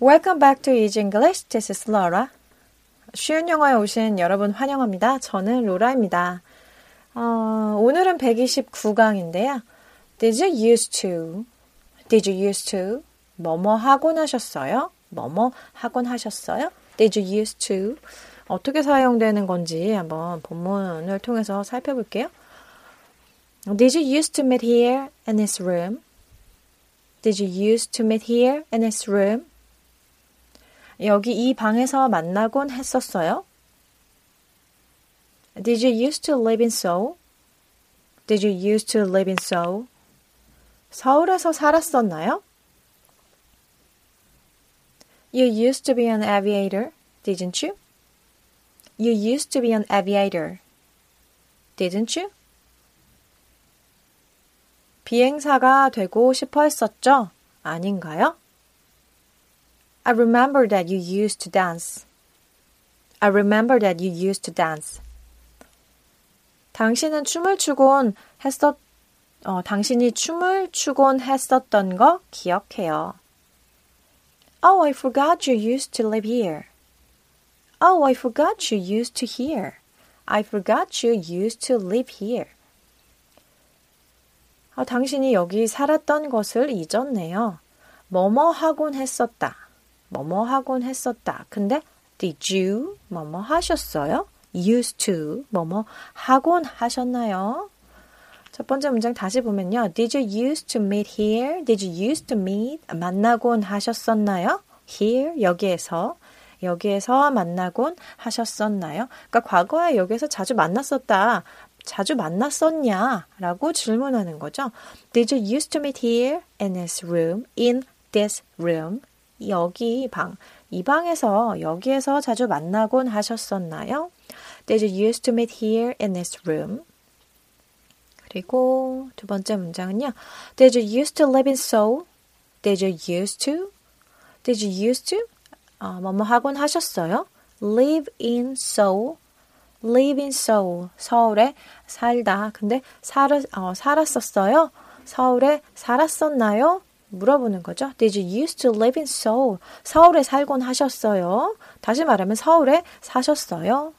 Welcome back to Easy English. This is Laura. 쉬운 영어에 오신 여러분 환영합니다. 저는 로라입니다. 어, 오늘은 129강인데요. Did you used to? Did you used to? 뭐뭐 하곤 하셨어요? 뭐뭐 하곤 하셨어요? Did you used to? 어떻게 사용되는 건지 한번 본문을 통해서 살펴볼게요. Did you used to meet here in this room? Did you used to meet here in this room? 여기 이 방에서 만나곤 했었어요? Did you used to live in Seoul? Did you used to live in Seoul? 서울에서 살았었나요? You used to be an aviator, didn't you? You used to be an aviator, didn't you? 비행사가 되고 싶어 했었죠? 아닌가요? I remember that you used to dance. I remember that you used to dance. 당신은 춤을 추곤 했었, 어, 당신이 춤을 추곤 했었던 거 기억해요. Oh, I forgot you used to live here. Oh, I forgot you used to here. I forgot you used to live here. 아, 당신이 여기 살았던 것을 잊었네요. 뭐뭐 하곤 했었다. 뭐뭐 하곤 했었다. 근데 did you 뭐뭐 하셨어요? used to 뭐뭐 하곤 하셨나요? 첫 번째 문장 다시 보면요. Did you used to meet here? Did you used to meet? 만나곤 하셨었나요? Here 여기에서 여기에서 만나곤 하셨었나요? 그러니까 과거에 여기에서 자주 만났었다. 자주 만났었냐? 라고 질문하는 거죠. Did you used to meet here in this room? In this room? 여기 방, 이 방에서 여기에서 자주 만나곤 하셨었나요? Did you used to meet here in this room? 그리고 두 번째 문장은요. Did you used to live in Seoul? Did you used to? Did you used to? 어, 뭐뭐 하곤 하셨어요? Live in Seoul. Live in Seoul. 서울에 살다. 근데 살, 어, 살았었어요? 서울에 살았었나요? 물어보는 거죠. Did you used to live in Seoul? 서울에 살곤 하셨어요? 다시 말하면 서울에 사셨어요?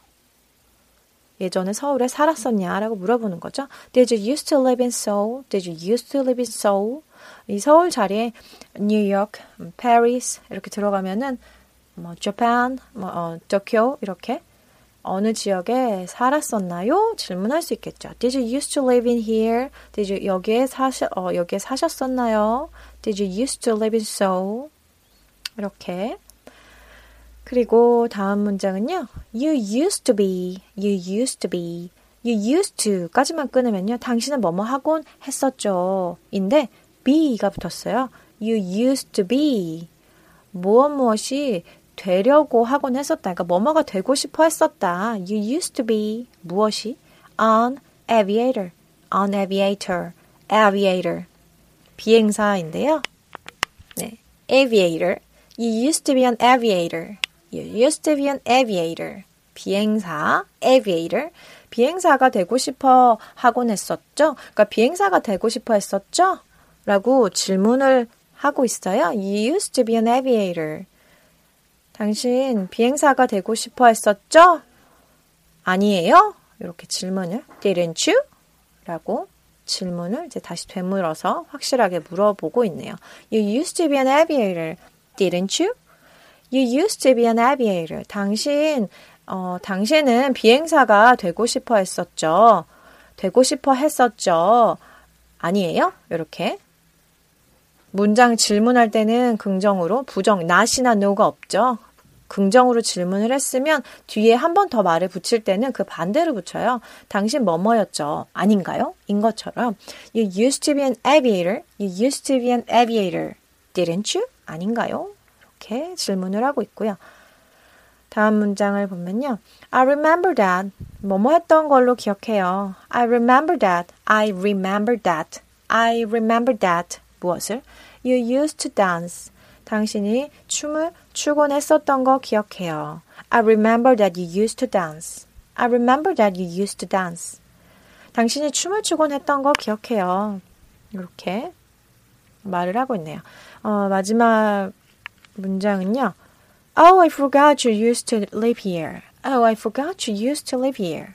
예전에 서울에 살았었냐 라고 물어보는 거죠. Did you used to live in Seoul? Did you used to live in Seoul? 이 서울 자리에 뉴욕, 파리스 이렇게 들어가면은 뭐 Japan, 뭐 어, 도쿄 이렇게 어느 지역에 살았었나요? 질문할 수 있겠죠. Did you used to live in here? Did you 여기에 사셔 어, 여기에 사셨었나요? Did you used to live in Seoul? 이렇게 그리고 다음 문장은요. You used to be, you used to be, you used to까지만 끊으면요. 당신은 뭐뭐 하곤 했었죠. 인데 be가 붙었어요. You used to be. 무엇 무엇이 되려고 하곤 했었다. 그러니까 뭐뭐가 되고 싶어 했었다. You used to be 무엇이 an aviator, an aviator, aviator 비행사인데요. 네, aviator. You used to be an aviator. You used to be an aviator. 비행사, aviator. 비행사가 되고 싶어 하곤 했었죠? 그러니까 비행사가 되고 싶어 했었죠? 라고 질문을 하고 있어요. You used to be an aviator. 당신 비행사가 되고 싶어 했었죠? 아니에요? 이렇게 질문을 didn't you? 라고 질문을 이제 다시 되물어서 확실하게 물어보고 있네요. You used to be an aviator, didn't you? You used to be an aviator. 당신, 어, 당신은 비행사가 되고 싶어 했었죠. 되고 싶어 했었죠. 아니에요? 이렇게. 문장 질문할 때는 긍정으로, 부정, not이나 no가 없죠. 긍정으로 질문을 했으면 뒤에 한 번 더 말을 붙일 때는 그 반대로 붙여요. 당신 뭐뭐였죠? 아닌가요? 인 것처럼 You used to be an aviator. You used to be an aviator. Didn't you? 아닌가요? 이렇게 질문을 하고 있고요. 다음 문장을 보면요. I remember that. 뭐뭐 했던 걸로 기억해요. I remember that. I remember that. I remember that. 무엇을? You used to dance. 당신이 춤을 추곤 했었던 거 기억해요. I remember that you used to dance. I remember that you used to dance. 당신이 춤을 추곤 했던 거 기억해요. 이렇게 말을 하고 있네요. 어, 마지막 문장은요. Oh, I forgot you used to live here. Oh, I forgot you used to live here.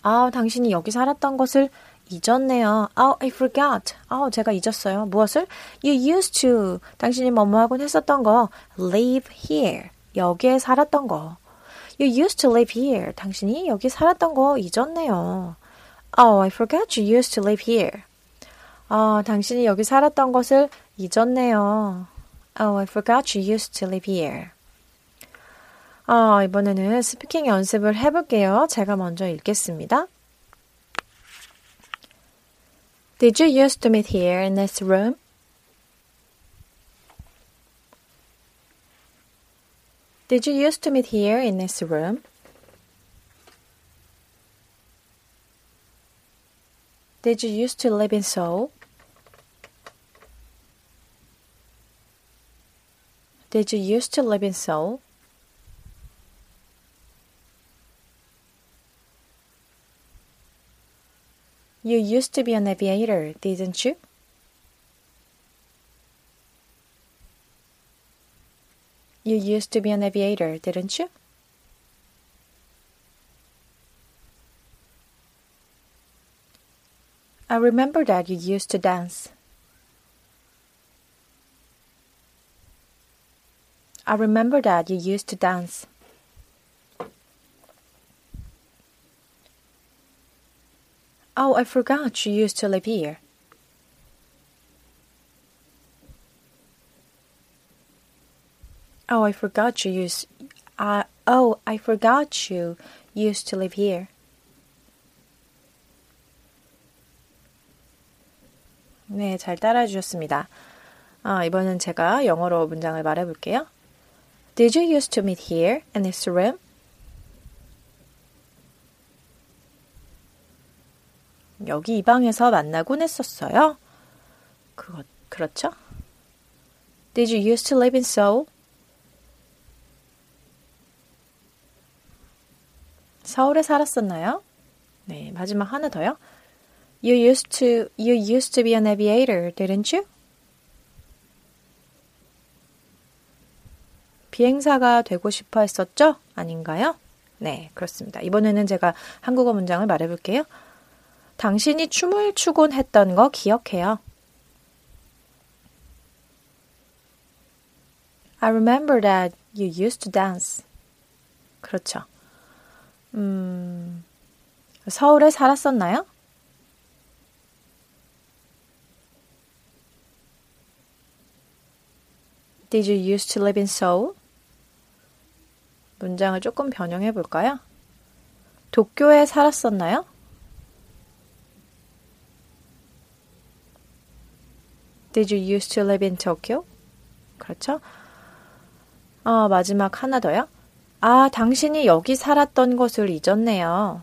아, 당신이 여기 살았던 것을 잊었네요. Oh, I forgot. 아, 제가 잊었어요. 무엇을? You used to. 당신이 뭐뭐 하곤 했었던 거. live here. 여기에 살았던 거. You used to live here. 당신이 여기 살았던 거 잊었네요. Oh, I forgot you used to live here. 아, 당신이 여기 살았던 것을 잊었네요. Oh, I forgot you used to live here. 아, 이번에는 스피킹 연습을 해볼게요. 제가 먼저 읽겠습니다. Did you used to meet here in this room? Did you used to meet here in this room? Did you used to live in Seoul? Did you used to live in Seoul? You used to be an aviator, didn't you? You used to be an aviator, didn't you? I remember that you used to dance. I remember that you used to dance. Oh, I forgot you used to live here. Oh, I forgot you used. Uh, oh, I forgot you used to live here. 네, 잘 따라해 주셨습니다. 아, 이번엔 제가 영어로 문장을 말해 볼게요. Did you used to meet here in this room? 여기 이 방에서 만나곤 했었어요. 그거 그렇죠? Did you used to live in Seoul? 서울에 살았었나요? 네, 마지막 하나 더요. You used to you used to be an aviator, didn't you? 비행사가 되고 싶어 했었죠? 아닌가요? 네, 그렇습니다. 이번에는 제가 한국어 문장을 말해 볼게요. 당신이 춤을 추곤 했던 거 기억해요. I remember that you used to dance. 그렇죠. 음, 서울에 살았었나요? Did you used to live in Seoul? 문장을 조금 변형해 볼까요? 도쿄에 살았었나요? Did you used to live in Tokyo? 그렇죠? 어, 마지막 하나 더요. 아, 당신이 여기 살았던 것을 잊었네요.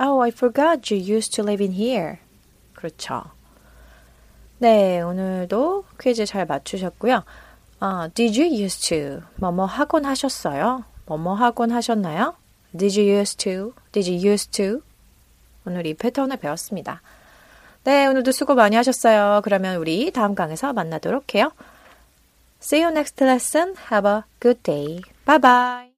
Oh, I forgot you used to live in here. 그렇죠. 네, 오늘도 퀴즈 잘 맞추셨고요. 어, did you used to? 뭐뭐 하곤 하셨어요? 뭐뭐 하곤 하셨나요? Did you used to? Did you used to? 오늘 이 패턴을 배웠습니다. 네, 오늘도 수고 많이 하셨어요. 그러면 우리 다음 강에서 만나도록 해요. See you next lesson. Have a good day. Bye bye.